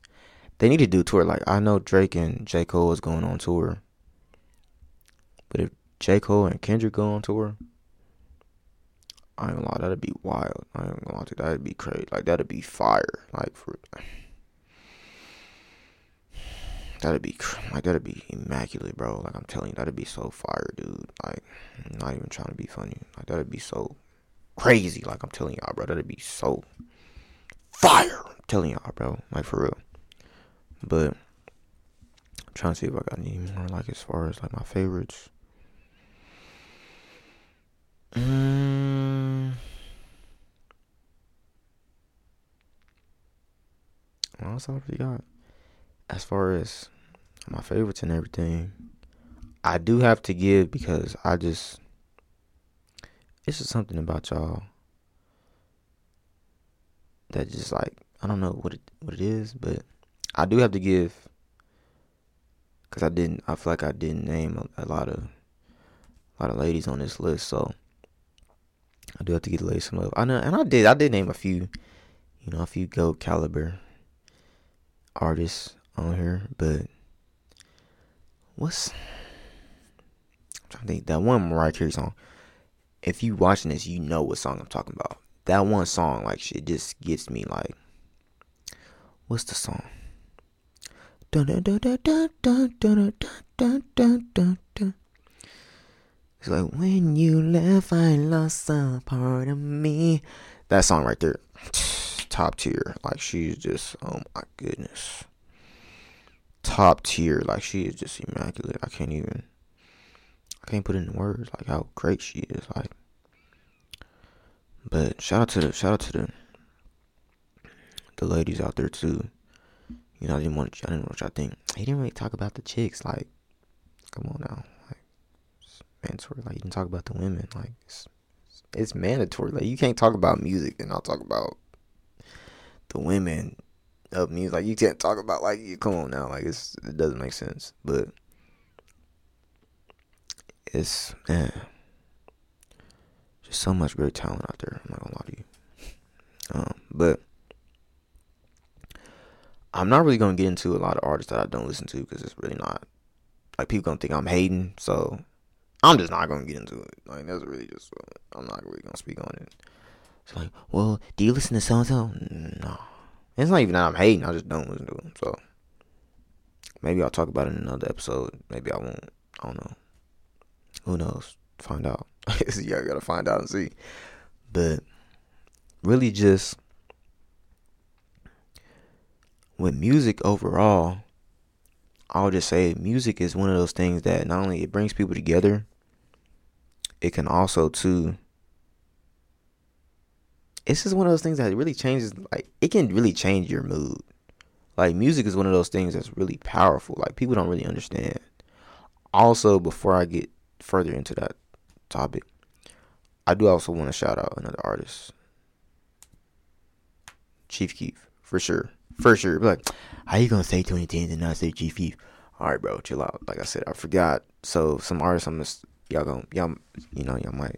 they need to do tour. Like I know Drake and J. Cole is going on tour. But if J. Cole and Kendrick go on tour, I ain't gonna lie, that'd be wild. I ain't gonna lie, that'd be crazy. Like that'd be fire. Like for That'd be like that'd be immaculate, bro. Like I'm telling you, that'd be so fire, dude. Like I'm not even trying to be funny. Like that'd be so crazy. Like I'm telling y'all, bro. That'd be so fire. I'm telling y'all, bro. Like for real. But I'm trying to see if I got any more like as far as like my favorites. Mm. What else I already got? as far as my favorites and everything, I do have to give because I just it's just something about y'all that just like I don't know what it what it is, but I do have to give because I didn't I feel like I didn't name a, a, lot of a lot of ladies on this list, so I do have to give the ladies some love. I know, and I did I did name a few, you know, a few goat caliber artists on here, but what's I'm trying to think that one Mariah Carey song. If you watching this, you know what song I'm talking about. That one song, like shit, just gets me like. What's the song? It's like when you left, I lost a part of me. That song right there, top tier. Like she's just, oh my goodness top tier. Like she is just immaculate. I can't even I can't put in words like how great she is. Like but shout out to the shout out to the the ladies out there too. You know, I didn't want I didn't want y'all think. He didn't really talk about the chicks. Like, come on now, like, it's mandatory. Like, you can talk about the women. Like, it's, it's mandatory. Like, you can't talk about music and not talk about the women of music. Like you can't talk about like you come on now, like it's it doesn't make sense. But it's man, just so much great talent out there. I'm not gonna lie to you. Um, but I'm not really gonna get into a lot of artists that I don't listen to because it's really not like people gonna think I'm hating. So I'm just not gonna get into it. Like that's really just I'm not really gonna speak on it. It's like, well, do you listen to so and so? No, it's not even that I'm hating. I just don't listen to them. So maybe I'll talk about it in another episode. Maybe I won't. I don't know. Who knows? Find out. I gotta find out and see. But really, just with music overall, I'll just say music is one of those things that not only it brings people together, it can also too it's just one of those things that really changes like it can really change your mood. Like music is one of those things that's really powerful. Like people don't really understand. Also, before I get further into that topic, I do also want to shout out another artist. Chief Keef, for sure. For sure. Like, how you gonna say 2010 and not say Chief Keef? Alright, bro, chill out. Like I said, I forgot. So some artists I'm just y'all gonna y'all you know, y'all might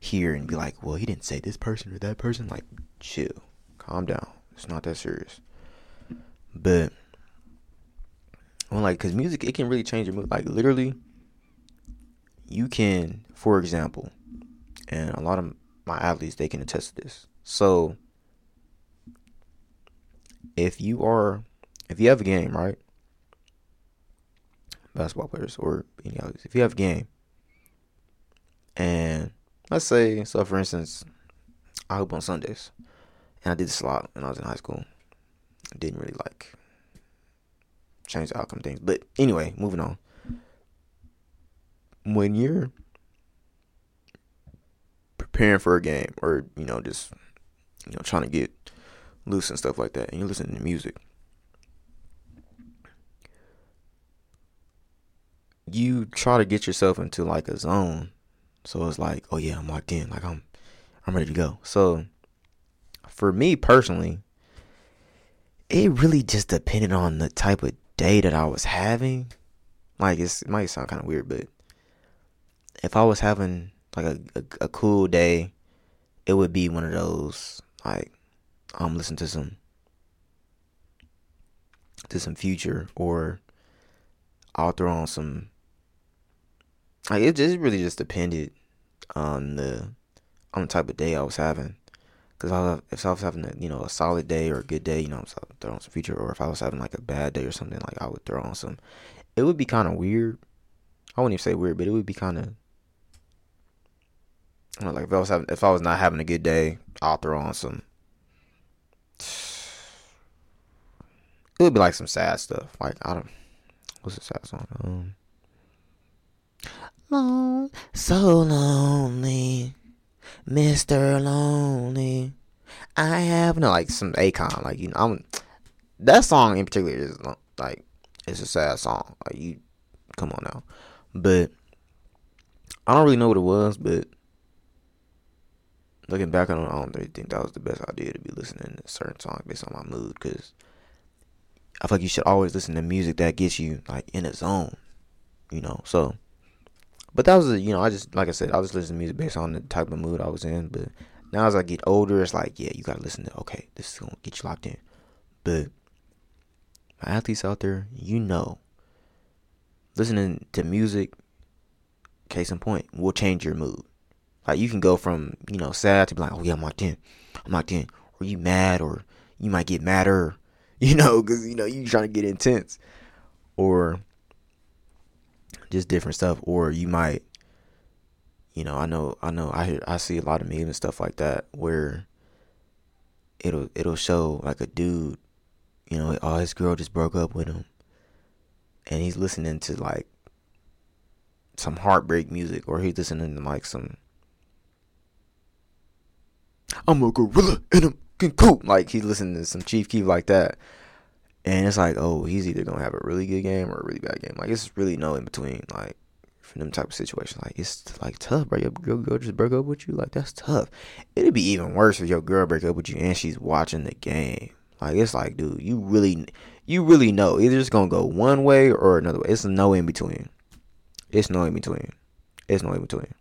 hear and be like, well, he didn't say this person or that person. Like, chill, calm down. It's not that serious. But, well, like, cause music it can really change your mood. Like, literally, you can, for example, and a lot of my athletes they can attest to this. So, if you are, if you have a game, right? Basketball players or any others, if you have a game, and let's say, so for instance, I hoop on Sundays, and I did this a lot when I was in high school. I didn't really like change the outcome things, but anyway, moving on. When you're preparing for a game, or you know, just you know, trying to get loose and stuff like that, and you're listening to music. You try to get yourself into like a zone so it's like, oh yeah, I'm locked in. Like I'm I'm ready to go. So for me personally, it really just depended on the type of day that I was having. Like it might sound kind of weird, but if I was having like a, a, a cool day, it would be one of those like Um, I'm listening to some to some Future or I'll throw on some like it just really just depended on the on the type of day I was having. Cause I, if I was having a you know a solid day or a good day, you know, I was throw on some Future. Or if I was having like a bad day or something, like I would throw on some. It would be kind of weird. I wouldn't even say weird, but it would be kind of. Like if I was having, if I was not having a good day, I'll throw on some. It would be like some sad stuff. Like I don't. What's the sad song? Um long, so lonely, Mr. Lonely. I have no like some Akon. like you know, I'm that song in particular is like it's a sad song. Like you, come on now, but I don't really know what it was, but looking back on it, I don't really think that was the best idea to be listening to a certain songs based on my mood, because I feel like you should always listen to music that gets you like in a zone, you know. So but that was, you know, I just like I said, I was listening to music based on the type of mood I was in. But now as I get older, it's like, yeah, you gotta listen to okay, this is gonna get you locked in. But my athletes out there, you know, listening to music, case in point, will change your mood. Like you can go from you know sad to be like, oh yeah, I'm locked in, I'm locked in, or you mad, or you might get madder, you know, because you know you trying to get intense, or just different stuff, or you might, you know, I know, I know, I hear, I see a lot of memes and stuff like that where it'll it'll show like a dude, you know, oh his girl just broke up with him, and he's listening to like some heartbreak music, or he's listening to like some. I'm a gorilla and I'm cool. Like he's listening to some Chief Keef like that. And it's like, oh, he's either gonna have a really good game or a really bad game. Like it's really no in between. Like for them type of situations, like it's like tough, bro. Your, your girl just broke up with you. Like that's tough. It'd be even worse if your girl break up with you and she's watching the game. Like it's like, dude, you really, you really know either it's gonna go one way or another way. It's no in between. It's no in between. It's no in between.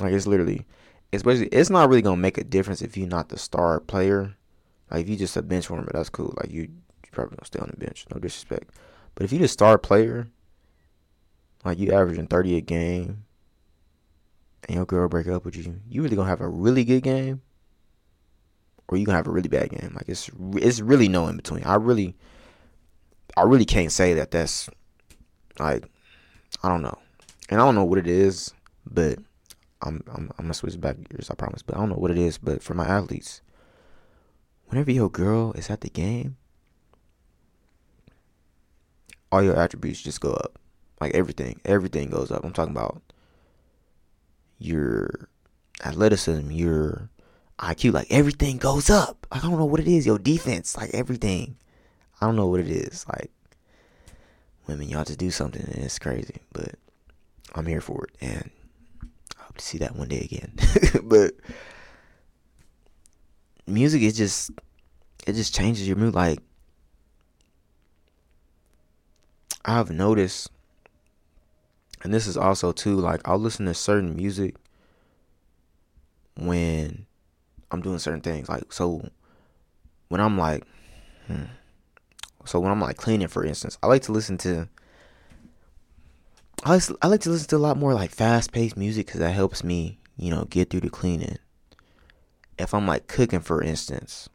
Like it's literally, it's basically, it's not really gonna make a difference if you're not the star player. Like if you just a bench warmer, that's cool. Like you you probably gonna stay on the bench. No disrespect, but if you just star player, like you averaging thirty a game, and your girl break up with you, you really gonna have a really good game, or you gonna have a really bad game. Like it's it's really no in between. I really, I really can't say that that's like I don't know, and I don't know what it is, but I'm I'm I'm gonna switch back gears. I promise, but I don't know what it is. But for my athletes, whenever your girl is at the game, all your attributes just go up. Like everything, everything goes up. I'm talking about your athleticism, your IQ, like everything goes up. I don't know what it is. Your defense, like everything. I don't know what it is. Like women, y'all just do something and it's crazy. But I'm here for it and to see that one day again. but music is just it just changes your mood. Like I've noticed and this is also too like I'll listen to certain music when I'm doing certain things. Like so when I'm like hmm, so when I'm like cleaning for instance, I like to listen to I like, I like to listen to a lot more like fast paced music because that helps me, you know, get through the cleaning. If I'm like cooking, for instance,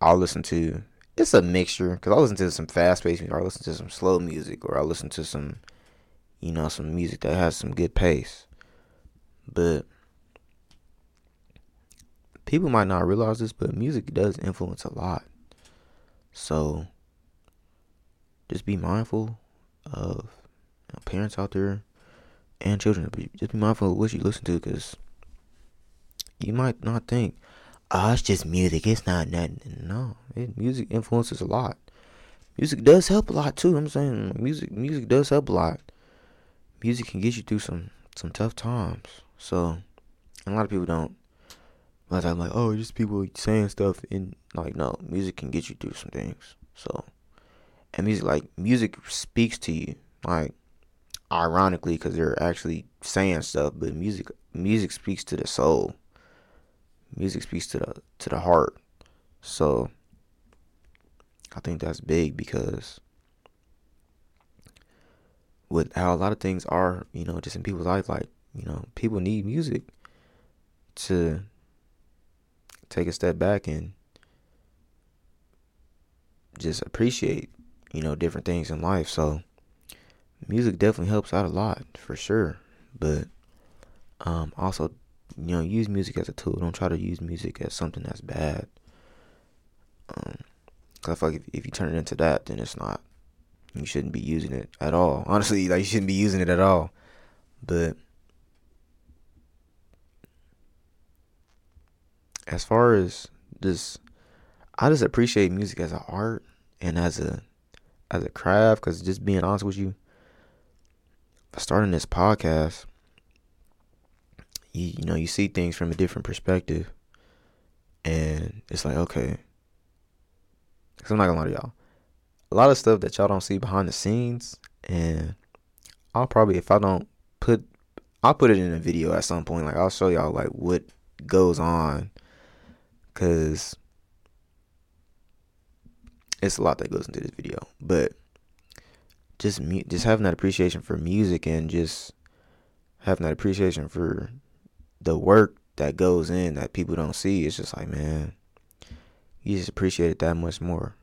I'll listen to it's a mixture because I'll listen to some fast paced music, or I'll listen to some slow music, or I'll listen to some you know, some music that has some good pace. But people might not realize this, but music does influence a lot. So just be mindful of parents out there and children. Just be mindful of what you listen to because you might not think, oh, it's just music. It's not nothing. No, it, music influences a lot. Music does help a lot too. I'm saying music music does help a lot music can get you through some some tough times. So, a lot of people don't. But I'm like, oh, just people saying stuff, and like, no, music can get you through some things. So, and music, like, music speaks to you, like, ironically, because they're actually saying stuff. But music, music speaks to the soul. Music speaks to the to the heart. So, I think that's big because with how a lot of things are, you know, just in people's life, like, you know, people need music to take a step back and just appreciate, you know, different things in life. So music definitely helps out a lot for sure. But um also, you know, use music as a tool. Don't try to use music as something that's bad. Um, cause like if, if you turn it into that, then it's not you shouldn't be using it at all. Honestly, like you shouldn't be using it at all. But as far as this, I just appreciate music as an art and as a as a craft. Because just being honest with you, starting this podcast, you you know you see things from a different perspective, and it's like okay. Cause I'm not gonna lie to y'all. A lot of stuff that y'all don't see behind the scenes and I'll probably if I don't put I'll put it in a video at some point. Like I'll show y'all like what goes on. Cuz it's a lot that goes into this video. But just mu- just having that appreciation for music and just having that appreciation for the work that goes in that people don't see it's just like man you just appreciate it that much more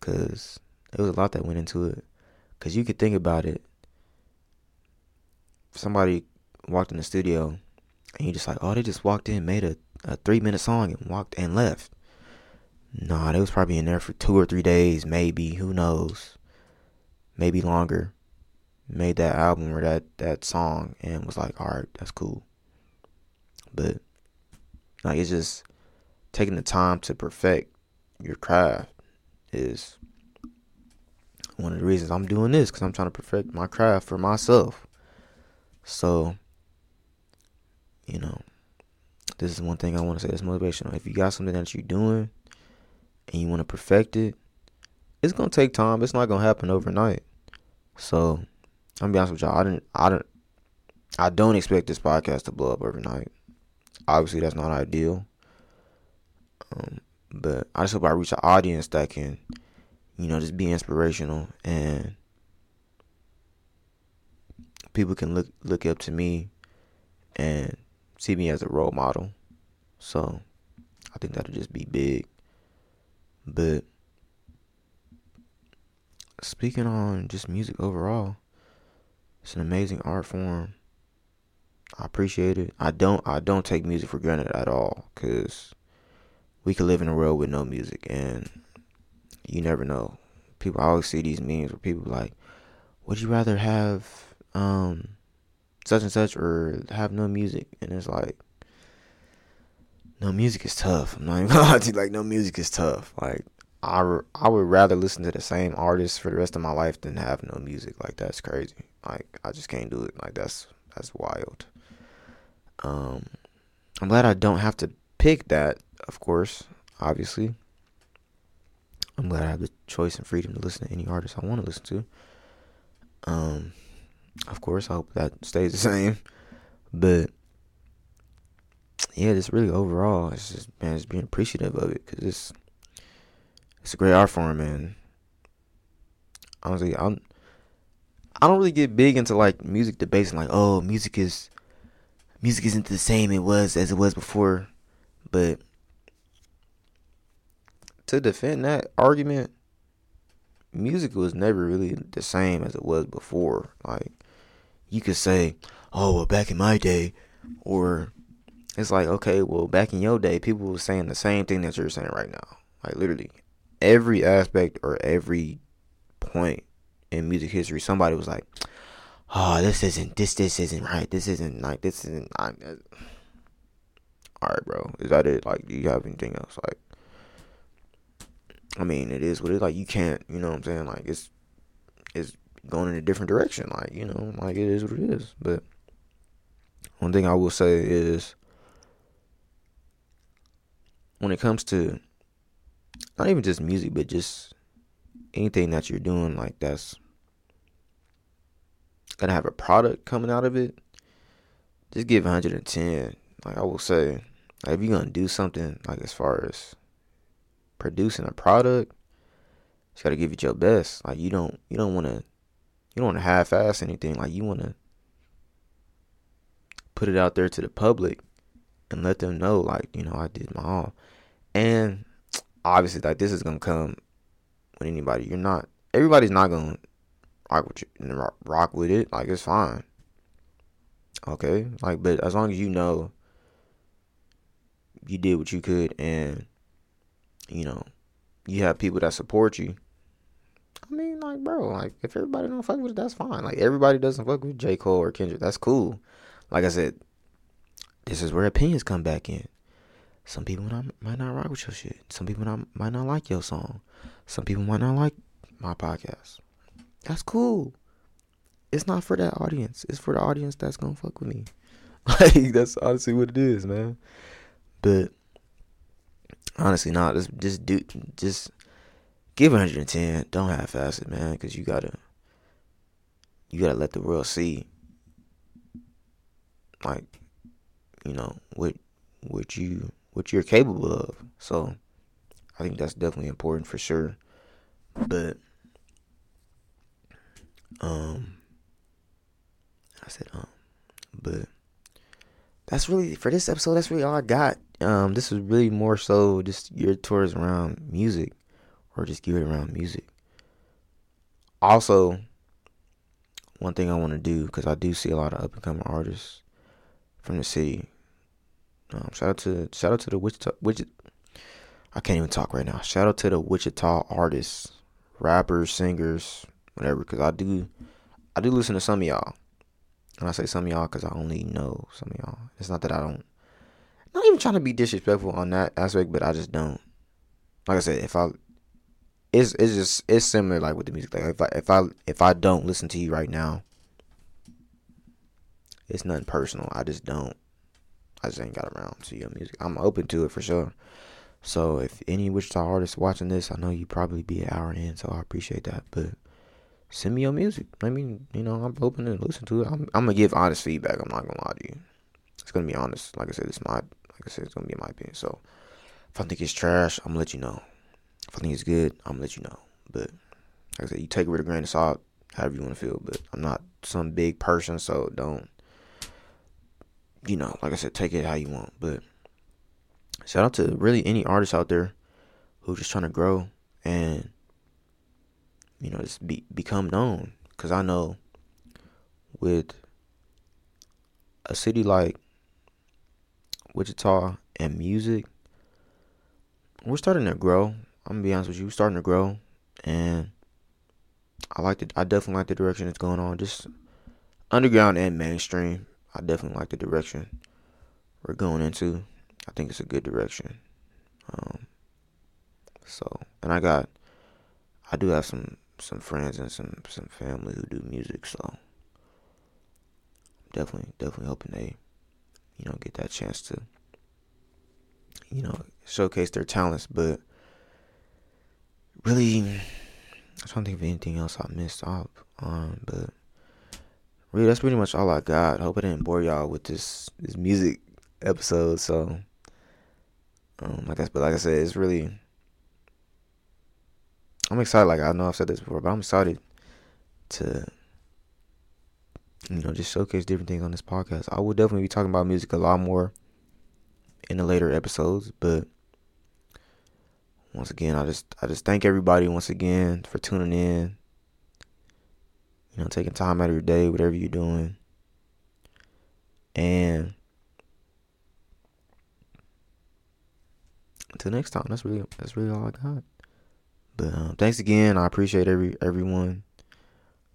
Cause there was a lot that went into it. Cause you could think about it. Somebody walked in the studio and you just like, oh, they just walked in, made a, a three minute song and walked and left. Nah, they was probably in there for two or three days, maybe. Who knows? Maybe longer. Made that album or that, that song and was like, alright, that's cool. But like it's just taking the time to perfect your craft is one of the reasons I'm doing this because I'm trying to perfect my craft for myself. So, you know, this is one thing I want to say that's motivational. If you got something that you're doing and you want to perfect it, it's gonna take time. It's not gonna happen overnight. So, I'm be honest with y'all. I didn't. I don't. I don't expect this podcast to blow up overnight. Obviously, that's not ideal. Um, but I just hope I reach an audience that can, you know, just be inspirational and people can look look up to me and see me as a role model. So I think that'll just be big. But speaking on just music overall, it's an amazing art form. I appreciate it. I don't I don't take music for granted at all cuz we could live in a world with no music and you never know. People I always see these memes where people like, would you rather have um such and such or have no music? And it's like no music is tough. I'm not even gonna lie to you. Like no music is tough. Like I, I would rather listen to the same artist for the rest of my life than have no music. Like that's crazy. Like I just can't do it. Like that's that's wild. Um, I'm glad I don't have to pick that. Of course, obviously. I'm glad I have the choice and freedom to listen to any artist I want to listen to. Um, of course, I hope that stays the same. But yeah, just really overall, it's just man, just being appreciative of it because it's it's a great art form, man. Honestly, I'm I don't really get big into like music debates and like, oh, music is music isn't the same it was as it was before, but to defend that argument, music was never really the same as it was before. Like you could say, "Oh, well, back in my day," or it's like, okay, well, back in your day, people were saying the same thing that you're saying right now. Like literally, every aspect or every point in music history, somebody was like, "Oh, this isn't this this isn't right. This isn't like this isn't." I, uh, all right, bro. Is that it? Like, do you have anything else? Like, I mean, it is what it is. Like, you can't. You know what I'm saying? Like, it's it's going in a different direction. Like, you know, like it is what it is. But one thing I will say is when it comes to not even just music, but just anything that you're doing, like that's gonna have a product coming out of it, just give 110. Like I will say, like if you're gonna do something, like as far as producing a product, you gotta give it your best. Like you don't, you don't wanna, you don't wanna half-ass anything. Like you wanna put it out there to the public and let them know, like you know, I did my all. And obviously, like this is gonna come with anybody. You're not. Everybody's not gonna rock with you, rock with it. Like it's fine. Okay, like but as long as you know you did what you could and you know you have people that support you. I mean, like, bro, like if everybody don't fuck with it, that's fine. Like everybody doesn't fuck with J. Cole or Kendrick, that's cool. Like I said, this is where opinions come back in. Some people not, might not rock with your shit. Some people not, might not like your song. Some people might not like my podcast. That's cool. It's not for that audience. It's for the audience that's gonna fuck with me. Like that's honestly what it is, man. But honestly, not nah, just just do just give 110. Don't half-ass it, man, because you gotta you gotta let the world see, like, you know what what you what you're capable of. So I think that's definitely important for sure. But um I said um but that's really for this episode that's really all I got. Um this is really more so just geared towards around music or just geared around music. Also one thing I want to do because I do see a lot of up and coming artists from the city um, shout out to shout out to the Wichita. I can't even talk right now. Shout out to the Wichita artists, rappers, singers, whatever. Because I do, I do listen to some of y'all. And I say some of y'all because I only know some of y'all. It's not that I don't. Not even trying to be disrespectful on that aspect, but I just don't. Like I said, if I, it's it's just it's similar like with the music. Like if I if I if I don't listen to you right now, it's nothing personal. I just don't. I just ain't got around to your music. I'm open to it for sure. So if any Wichita artists watching this, I know you probably be an hour in, so I appreciate that. But send me your music. I mean, you know, I'm open to listen to it. I'm, I'm gonna give honest feedback. I'm not gonna lie to you. It's gonna be honest. Like I said, it's my like I said, it's gonna be my opinion. So if I think it's trash, I'm gonna let you know. If I think it's good, I'm gonna let you know. But like I said, you take it with a grain of salt, however you wanna feel. But I'm not some big person, so don't you know, like I said, take it how you want. But shout out to really any artist out there who's just trying to grow and you know just be become known. Cause I know with a city like Wichita and music, we're starting to grow. I'm gonna be honest with you, we're starting to grow, and I like it. I definitely like the direction it's going on. Just underground and mainstream. I definitely like the direction we're going into. I think it's a good direction. Um, so, and I got, I do have some some friends and some some family who do music. So, definitely definitely hoping they, you know, get that chance to, you know, showcase their talents. But really, trying to think of anything else I missed out on. But really, that's pretty much all I got. Hope I didn't bore y'all with this this music episode. So, um, like I but like I said, it's really. I'm excited. Like I know I've said this before, but I'm excited to, you know, just showcase different things on this podcast. I will definitely be talking about music a lot more in the later episodes, but once again, I just I just thank everybody once again for tuning in. You know, taking time out of your day, whatever you're doing. And until next time, that's really that's really all I got. But um, thanks again. I appreciate every everyone.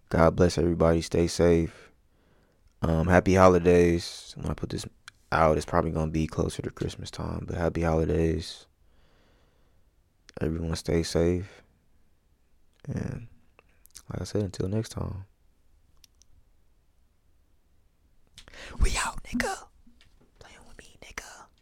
God bless everybody. Stay safe. Um, happy holidays. When I put this out, it's probably gonna be closer to Christmas time. But happy holidays. Everyone stay safe. And like I said, until next time. We out, nigga.